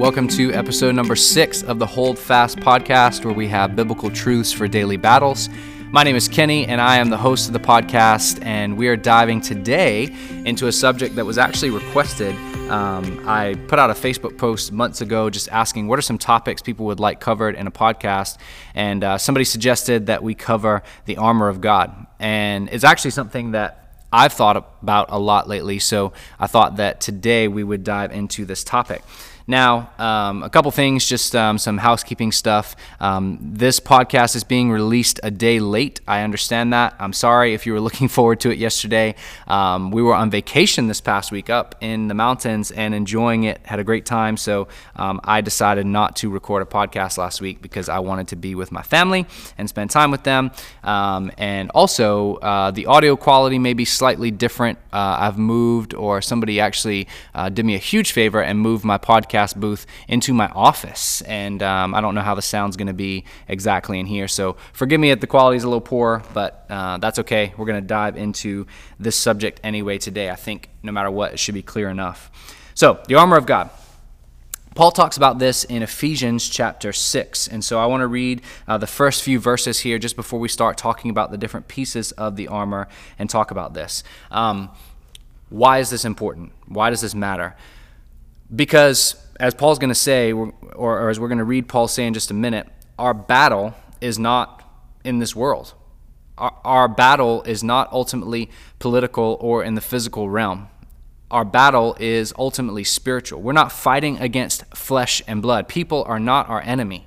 Welcome to episode number six of the Hold Fast podcast, where we have biblical truths for daily battles. My name is Kenny, and I am the host of the podcast. And we are diving today into a subject that was actually requested. Um, I put out a Facebook post months ago just asking what are some topics people would like covered in a podcast. And uh, somebody suggested that we cover the armor of God. And it's actually something that I've thought about a lot lately, so I thought that today we would dive into this topic. Now, um, a couple things, just um, some housekeeping stuff. Um, this podcast is being released a day late. I understand that. I'm sorry if you were looking forward to it yesterday. Um, we were on vacation this past week up in the mountains and enjoying it, had a great time. So um, I decided not to record a podcast last week because I wanted to be with my family and spend time with them. Um, and also, uh, the audio quality may be slightly different. Uh, I've moved, or somebody actually uh, did me a huge favor and moved my podcast podcast booth into my office. And um, I don't know how the sound's going to be exactly in here. So forgive me if the quality is a little poor, but uh, that's okay. We're going to dive into this subject anyway today. I think no matter what, it should be clear enough. So, the armor of God. Paul talks about this in Ephesians chapter 6. And so I want to read uh, the first few verses here just before we start talking about the different pieces of the armor and talk about this. Um, why is this important? Why does this matter? Because, as Paul's going to say, or, or as we're going to read Paul say in just a minute, our battle is not in this world. Our, our battle is not ultimately political or in the physical realm. Our battle is ultimately spiritual. We're not fighting against flesh and blood. People are not our enemy.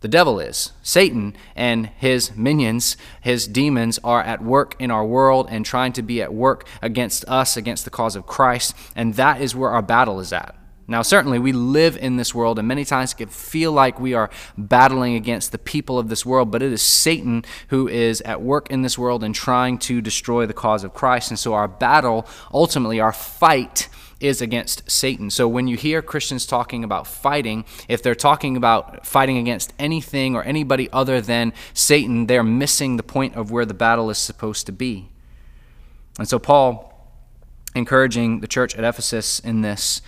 The devil is. Satan and his minions, his demons, are at work in our world and trying to be at work against us, against the cause of Christ. And that is where our battle is at. Now, certainly, we live in this world, and many times it can feel like we are battling against the people of this world, but it is Satan who is at work in this world and trying to destroy the cause of Christ. And so, our battle, ultimately, our fight, is against Satan. So when you hear Christians talking about fighting, if they're talking about fighting against anything or anybody other than Satan, they're missing the point of where the battle is supposed to be. And so Paul encouraging the church at Ephesus in this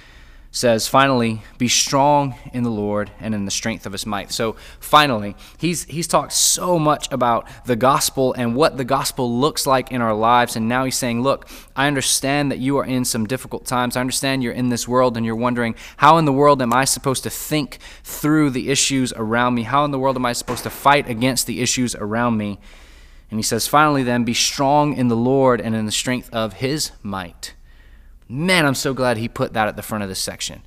says, finally, be strong in the Lord and in the strength of his might. So, finally, he's, he's talked so much about the gospel and what the gospel looks like in our lives. And now he's saying, look, I understand that you are in some difficult times. I understand you're in this world and you're wondering, how in the world am I supposed to think through the issues around me? How in the world am I supposed to fight against the issues around me? And he says, finally, then, be strong in the Lord and in the strength of his might. Man, I'm so glad he put that at the front of this section.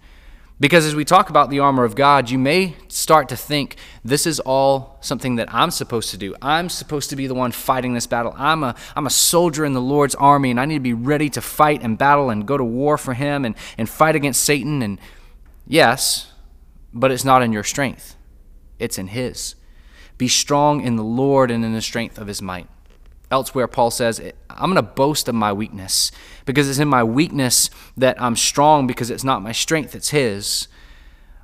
Because as we talk about the armor of God, you may start to think this is all something that I'm supposed to do. I'm supposed to be the one fighting this battle. I'm a, I'm a soldier in the Lord's army, and I need to be ready to fight and battle and go to war for Him and, and fight against Satan. And yes, but it's not in your strength, it's in His. Be strong in the Lord and in the strength of His might. Elsewhere, Paul says, I'm going to boast of my weakness because it's in my weakness that I'm strong because it's not my strength, it's His.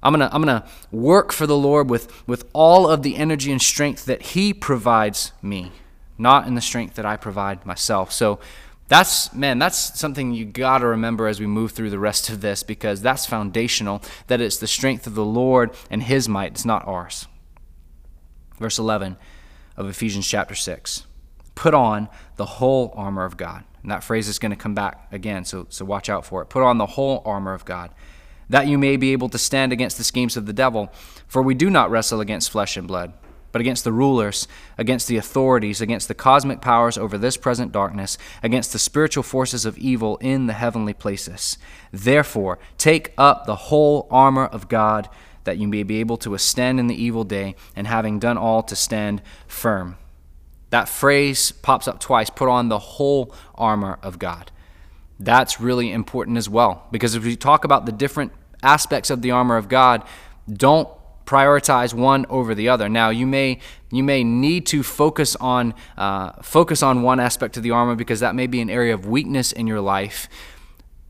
I'm going to I'm going to work for the Lord with, with all of the energy and strength that He provides me, not in the strength that I provide myself. So that's, man, that's something you got to remember as we move through the rest of this because that's foundational, that it's the strength of the Lord and His might, it's not ours. Verse 11 of Ephesians chapter 6 put on the whole armor of God. And that phrase is going to come back again, so, so watch out for it. Put on the whole armor of God, that you may be able to stand against the schemes of the devil. For we do not wrestle against flesh and blood, but against the rulers, against the authorities, against the cosmic powers over this present darkness, against the spiritual forces of evil in the heavenly places. Therefore, take up the whole armor of God, that you may be able to withstand in the evil day, and having done all, to stand firm. That phrase pops up twice put on the whole armor of God. That's really important as well because if we talk about the different aspects of the armor of God, don't prioritize one over the other. Now, you may you may need to focus on uh, focus on one aspect of the armor because that may be an area of weakness in your life.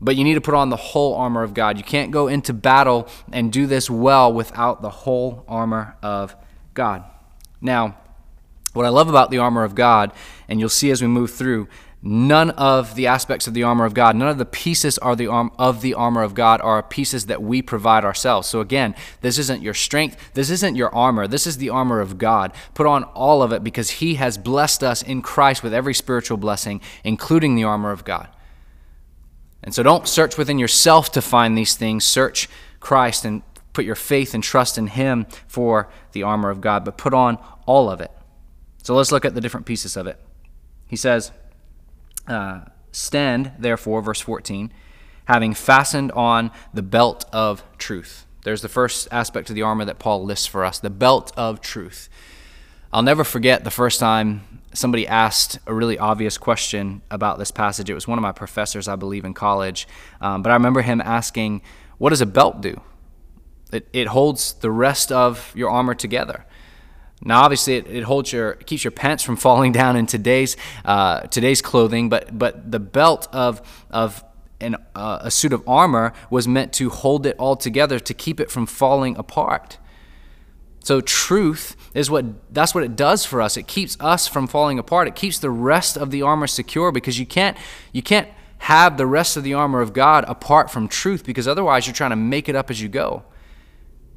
But you need to put on the whole armor of God. You can't go into battle and do this well without the whole armor of God. Now, what I love about the armor of God, and you'll see as we move through, None of the aspects of the armor of God, none of the pieces are the arm of the armor of God are pieces that we provide ourselves. So again, this isn't your strength, this isn't your armor, this is the armor of God. Put on all of it because he has blessed us in Christ with every spiritual blessing, including the armor of God. And so don't search within yourself to find these things. Search Christ and put your faith and trust in him for the armor of God, but put on all of it. So let's look at the different pieces of it. He says, uh, stand, therefore, verse 14, having fastened on the belt of truth. There's the first aspect of the armor that Paul lists for us the belt of truth. I'll never forget the first time somebody asked a really obvious question about this passage. It was one of my professors, I believe, in college. Um, but I remember him asking, What does a belt do? It, it holds the rest of your armor together. Now, obviously, it, it holds your keeps your pants from falling down in today's uh, today's clothing, but but the belt of of an, uh, a suit of armor was meant to hold it all together to keep it from falling apart. So truth is what that's what it does for us. It keeps us from falling apart. It keeps the rest of the armor secure because you can't you can't have the rest of the armor of God apart from truth because otherwise you're trying to make it up as you go.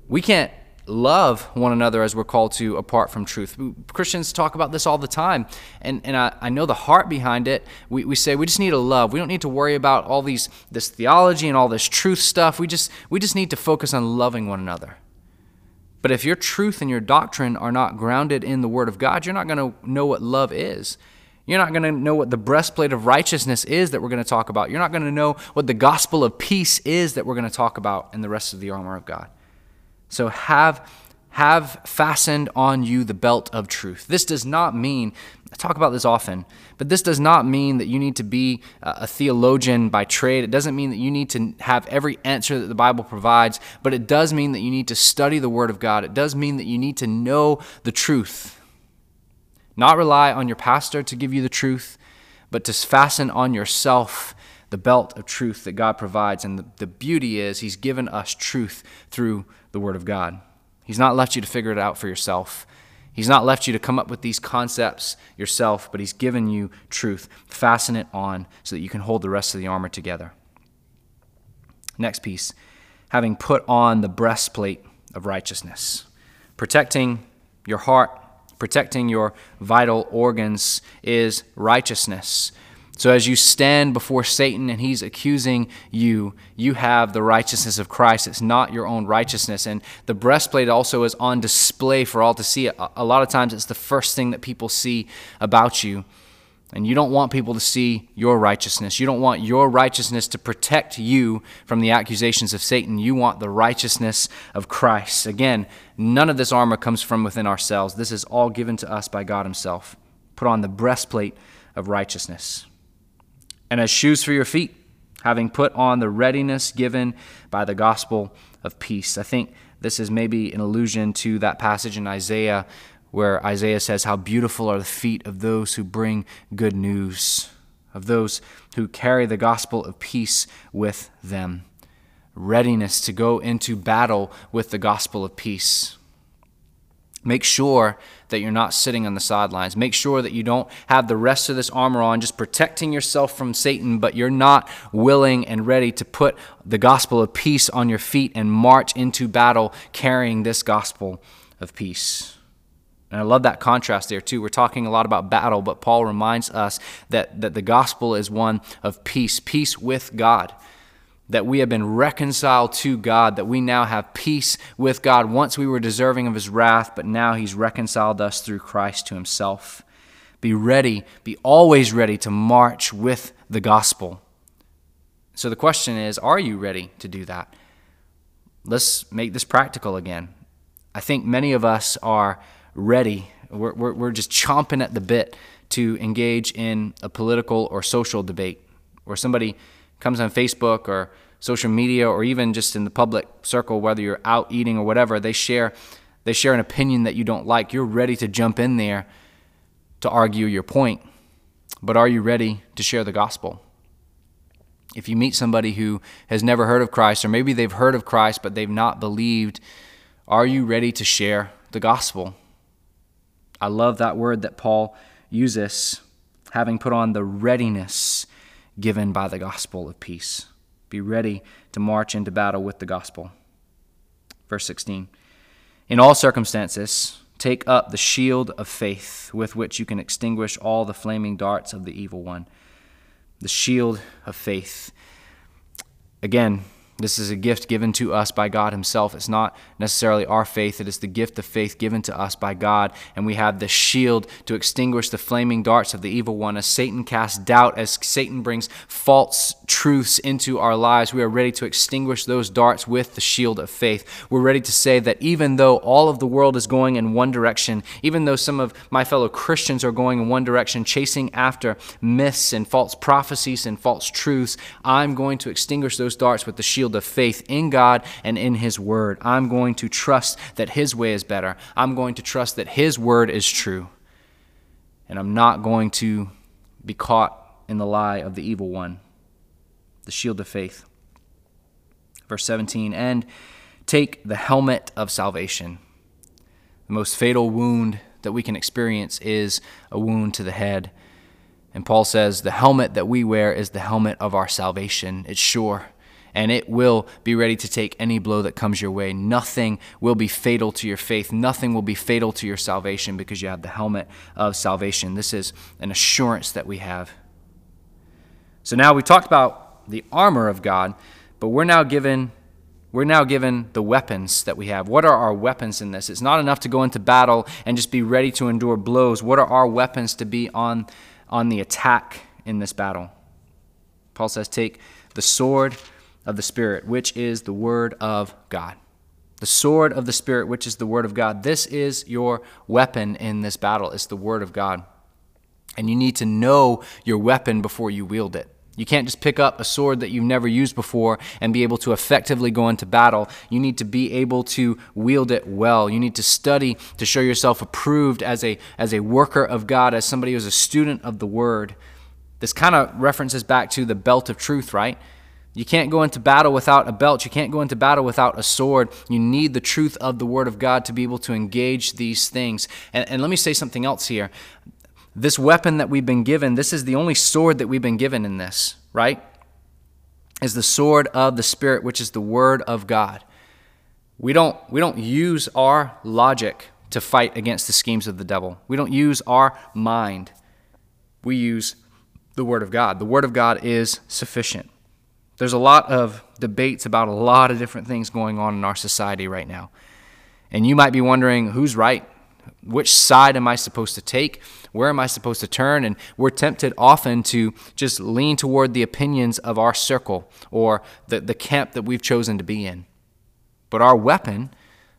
We can't love one another as we're called to apart from truth. Christians talk about this all the time, and, and I, I know the heart behind it. We, we say we just need to love. We don't need to worry about all these this theology and all this truth stuff. We just we just need to focus on loving one another. But if your truth and your doctrine are not grounded in the Word of God, you're not going to know what love is. You're not going to know what the breastplate of righteousness is that we're going to talk about. You're not going to know what the gospel of peace is that we're going to talk about in the rest of the armor of God. So have have fastened on you the belt of truth. This does not mean, I talk about this often, but this does not mean that you need to be uh, a theologian by trade. It doesn't mean that you need to have every answer that the Bible provides, but it does mean that you need to study the Word of God. It does mean that you need to know the truth. Not rely on your pastor to give you the truth, but to fasten on yourself the belt of truth that God provides. And the, the beauty is, He's given us truth through the Word of God. He's not left you to figure it out for yourself. He's not left you to come up with these concepts yourself, but He's given you truth. Fasten it on so that you can hold the rest of the armor together. Next piece having put on the breastplate of righteousness, protecting your heart, protecting your vital organs is righteousness. So as you stand before Satan and he's accusing you, you have the righteousness of Christ. It's not your own righteousness. And the breastplate also is on display for all to see. A lot of times it's the first thing that people see about you. And you don't want people to see your righteousness. You don't want your righteousness to protect you from the accusations of Satan. You want the righteousness of Christ. Again, none of this armor comes from within ourselves. This is all given to us by God Himself. Put on the breastplate of righteousness and as shoes for your feet, having put on the readiness given by the gospel of peace. I think this is maybe an allusion to that passage in Isaiah where Isaiah says, How beautiful are the feet of those who bring good news, of those who carry the gospel of peace with them. Readiness to go into battle with the gospel of peace. Make sure that you're not sitting on the sidelines. Make sure that you don't have the rest of this armor on, just protecting yourself from Satan, but you're not willing and ready to put the gospel of peace on your feet and march into battle carrying this gospel of peace. And I love that contrast there too. We're talking a lot about battle, but Paul reminds us that, that the gospel is one of peace, peace with God that we have been reconciled to God, that we now have peace with God. Once we were deserving of his wrath, but now he's reconciled us through Christ to himself. Be ready, be always ready to march with the gospel. So the question is are you ready to do that? Let's make this practical again. I think many of us are ready. We're, we're, we're just chomping at the bit to engage in a political or social debate where somebody comes on Facebook or social media or even just in the public circle, whether you're out eating or whatever, they share they share an opinion that you don't like. You're ready to jump in there to argue your point. But are you ready to share the gospel? If you meet somebody who has never heard of Christ, or maybe they've heard of Christ but they've not believed, are you ready to share the gospel? I love that word that Paul uses having put on the readiness given by the gospel of peace. Be ready to march into battle with the gospel. Verse 16 In all circumstances, take up the shield of faith with which you can extinguish all the flaming darts of the evil one. The shield of faith. Again, this is a gift given to us by God Himself. It's not necessarily our faith, it is the gift of faith given to us by God. And we have the shield to extinguish the flaming darts of the evil one. As Satan casts doubt, as Satan brings false truths into our lives, we are ready to extinguish those darts with the shield of faith. We're ready to say that even though all of the world is going in one direction, even though some of my fellow Christians are going in one direction, chasing after myths and false prophecies and false truths, I'm going to extinguish those darts with the shield of faith in God and in His Word. I'm going to trust that His way is better. I'm going to trust that His Word is true. And I'm not going to be caught in the lie of the evil one. The shield of faith. Verse 17, and take the helmet of salvation. The most fatal wound that we can experience is a wound to the head. And Paul says the helmet that we wear is the helmet of our salvation. It's sure and it will be ready to take any blow that comes your way. Nothing will be fatal to your faith. Nothing will be fatal to your salvation because you have the helmet of salvation. This is an assurance that we have. So now we talked about the armor of God, but we're now given we're now given the weapons that we have. What are our weapons in this? It's not enough to go into battle and just be ready to endure blows. What are our weapons to be on on the attack in this battle? Paul says, "Take the sword of the Spirit, which is the Word of God. The sword of the Spirit, which is the Word of God. This is your weapon in this battle. It's the Word of God. And you need to know your weapon before you wield it. You can't just pick up a sword that you've never used before and be able to effectively go into battle. You need to be able to wield it well. You need to study to show yourself approved as a, as a worker of God, as somebody who's a student of the Word. This kind of references back to the belt of truth, right? You can't go into battle without a belt. You can't go into battle without a sword. You need the truth of the Word of God to be able to engage these things. And, and let me say something else here. This weapon that we've been given, this is the only sword that we've been given in this, right? Is the sword of the Spirit, which is the Word of God. We don't, we don't use our logic to fight against the schemes of the devil, we don't use our mind. We use the Word of God. The Word of God is sufficient. There's a lot of debates about a lot of different things going on in our society right now. And you might be wondering who's right? Which side am I supposed to take? Where am I supposed to turn? And we're tempted often to just lean toward the opinions of our circle or the, the camp that we've chosen to be in. But our weapon,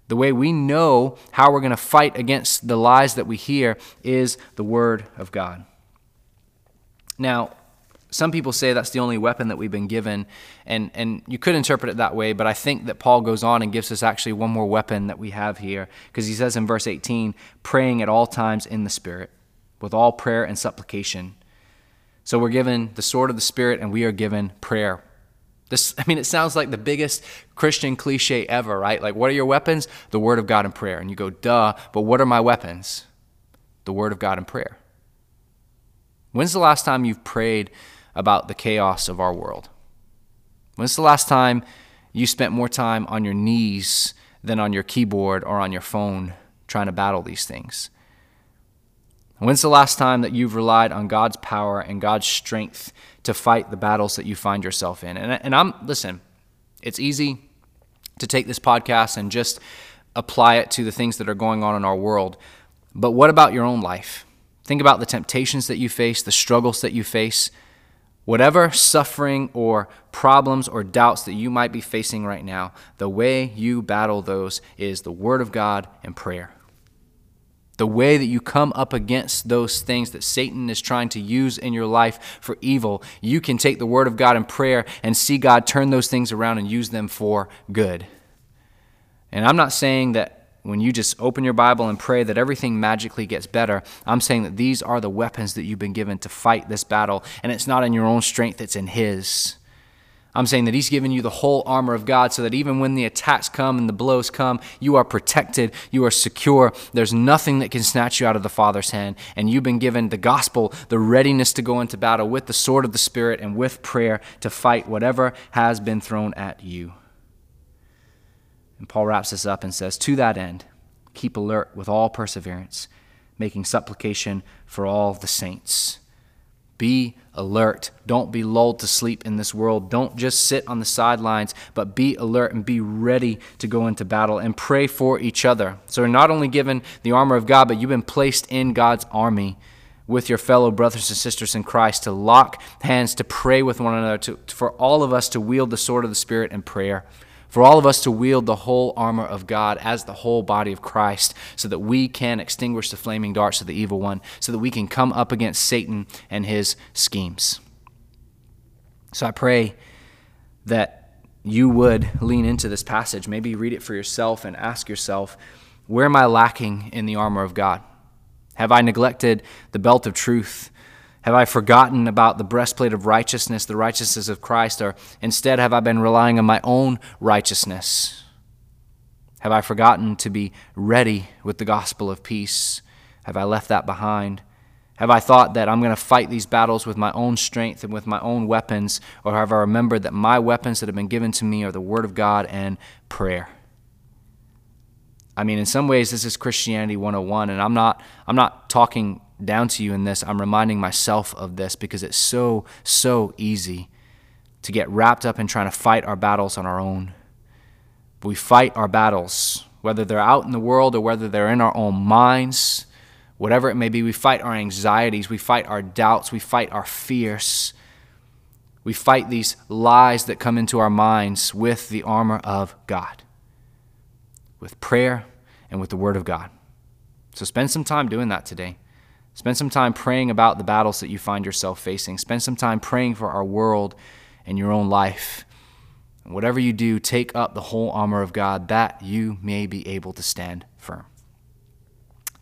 the way we know how we're going to fight against the lies that we hear, is the Word of God. Now, some people say that's the only weapon that we've been given, and, and you could interpret it that way, but I think that Paul goes on and gives us actually one more weapon that we have here, because he says in verse 18, praying at all times in the Spirit, with all prayer and supplication. So we're given the sword of the Spirit, and we are given prayer. This, I mean, it sounds like the biggest Christian cliche ever, right? Like, what are your weapons? The Word of God and prayer. And you go, duh, but what are my weapons? The Word of God and prayer. When's the last time you've prayed about the chaos of our world? When's the last time you spent more time on your knees than on your keyboard or on your phone trying to battle these things? When's the last time that you've relied on God's power and God's strength to fight the battles that you find yourself in? And, and I'm, listen, it's easy to take this podcast and just apply it to the things that are going on in our world. But what about your own life? Think about the temptations that you face, the struggles that you face. Whatever suffering or problems or doubts that you might be facing right now, the way you battle those is the Word of God and prayer. The way that you come up against those things that Satan is trying to use in your life for evil, you can take the Word of God and prayer and see God turn those things around and use them for good. And I'm not saying that when you just open your Bible and pray that everything magically gets better, I'm saying that these are the weapons that you've been given to fight this battle, and it's not in your own strength, it's in His. I'm saying that He's given you the whole armor of God so that even when the attacks come and the blows come, you are protected, you are secure. There's nothing that can snatch you out of the Father's hand. And you've been given the gospel, the readiness to go into battle with the sword of the Spirit and with prayer to fight whatever has been thrown at you. And Paul wraps this up and says, To that end, keep alert with all perseverance, making supplication for all the saints. Be alert. Don't be lulled to sleep in this world. Don't just sit on the sidelines, but be alert and be ready to go into battle and pray for each other. So you're not only given the armor of God, but you've been placed in God's army with your fellow brothers and sisters in Christ to lock hands, to pray with one another, to, for all of us to wield the sword of the Spirit in prayer for all of us to wield the whole armor of God as the whole body of Christ, so that we can extinguish the flaming darts of the evil one, so that we can come up against Satan and his schemes. So I pray that you would lean into this passage, maybe read it for yourself and ask yourself, where am I lacking in the armor of God? Have I neglected the belt of truth? Have I forgotten about the breastplate of righteousness, the righteousness of Christ, or instead have I been relying on my own righteousness? Have I forgotten to be ready with the gospel of peace? Have I left that behind? Have I thought that I'm going to fight these battles with my own strength and with my own weapons? Or have I remembered that my weapons that have been given to me are the Word of God and prayer? I mean, in some ways, this is Christianity 101, and I'm not, I'm not talking down to you in this, I'm reminding myself of this because it's so, so easy to get wrapped up in trying to fight our battles on our own. But we fight our battles, whether they're out in the world or whether they're in our own minds, whatever it may be. We fight our anxieties, we fight our doubts, we fight our fears. We fight these lies that come into our minds with the armor of God, with prayer and with the Word of God. So spend some time doing that today. Spend some time praying about the battles that you find yourself facing. Spend some time praying for our world and your own life. Whatever you do, take up the whole armor of God that you may be able to stand firm.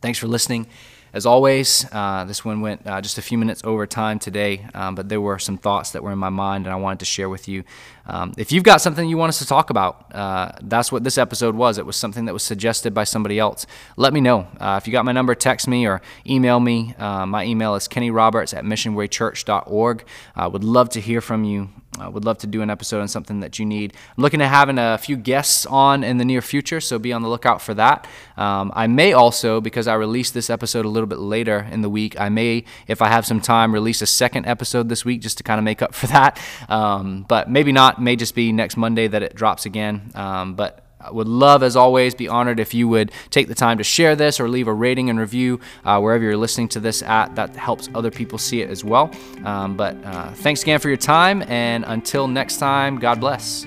Thanks for listening. As always, uh, this one went uh, just a few minutes over time today, um, but there were some thoughts that were in my mind and I wanted to share with you. Um, if you've got something you want us to talk about, uh, that's what this episode was. It was something that was suggested by somebody else. Let me know. Uh, if you got my number, text me or email me. Uh, my email is kennyroberts at missionwaychurch.org. I would love to hear from you. I would love to do an episode on something that you need. I'm looking at having a few guests on in the near future, so be on the lookout for that. Um, I may also, because I released this episode a little bit later in the week, I may, if I have some time, release a second episode this week just to kind of make up for that. Um, but maybe not, may just be next Monday that it drops again. Um, but I would love, as always, be honored if you would take the time to share this or leave a rating and review uh, wherever you're listening to this at. That helps other people see it as well. Um, but uh, thanks again for your time, and until next time, God bless.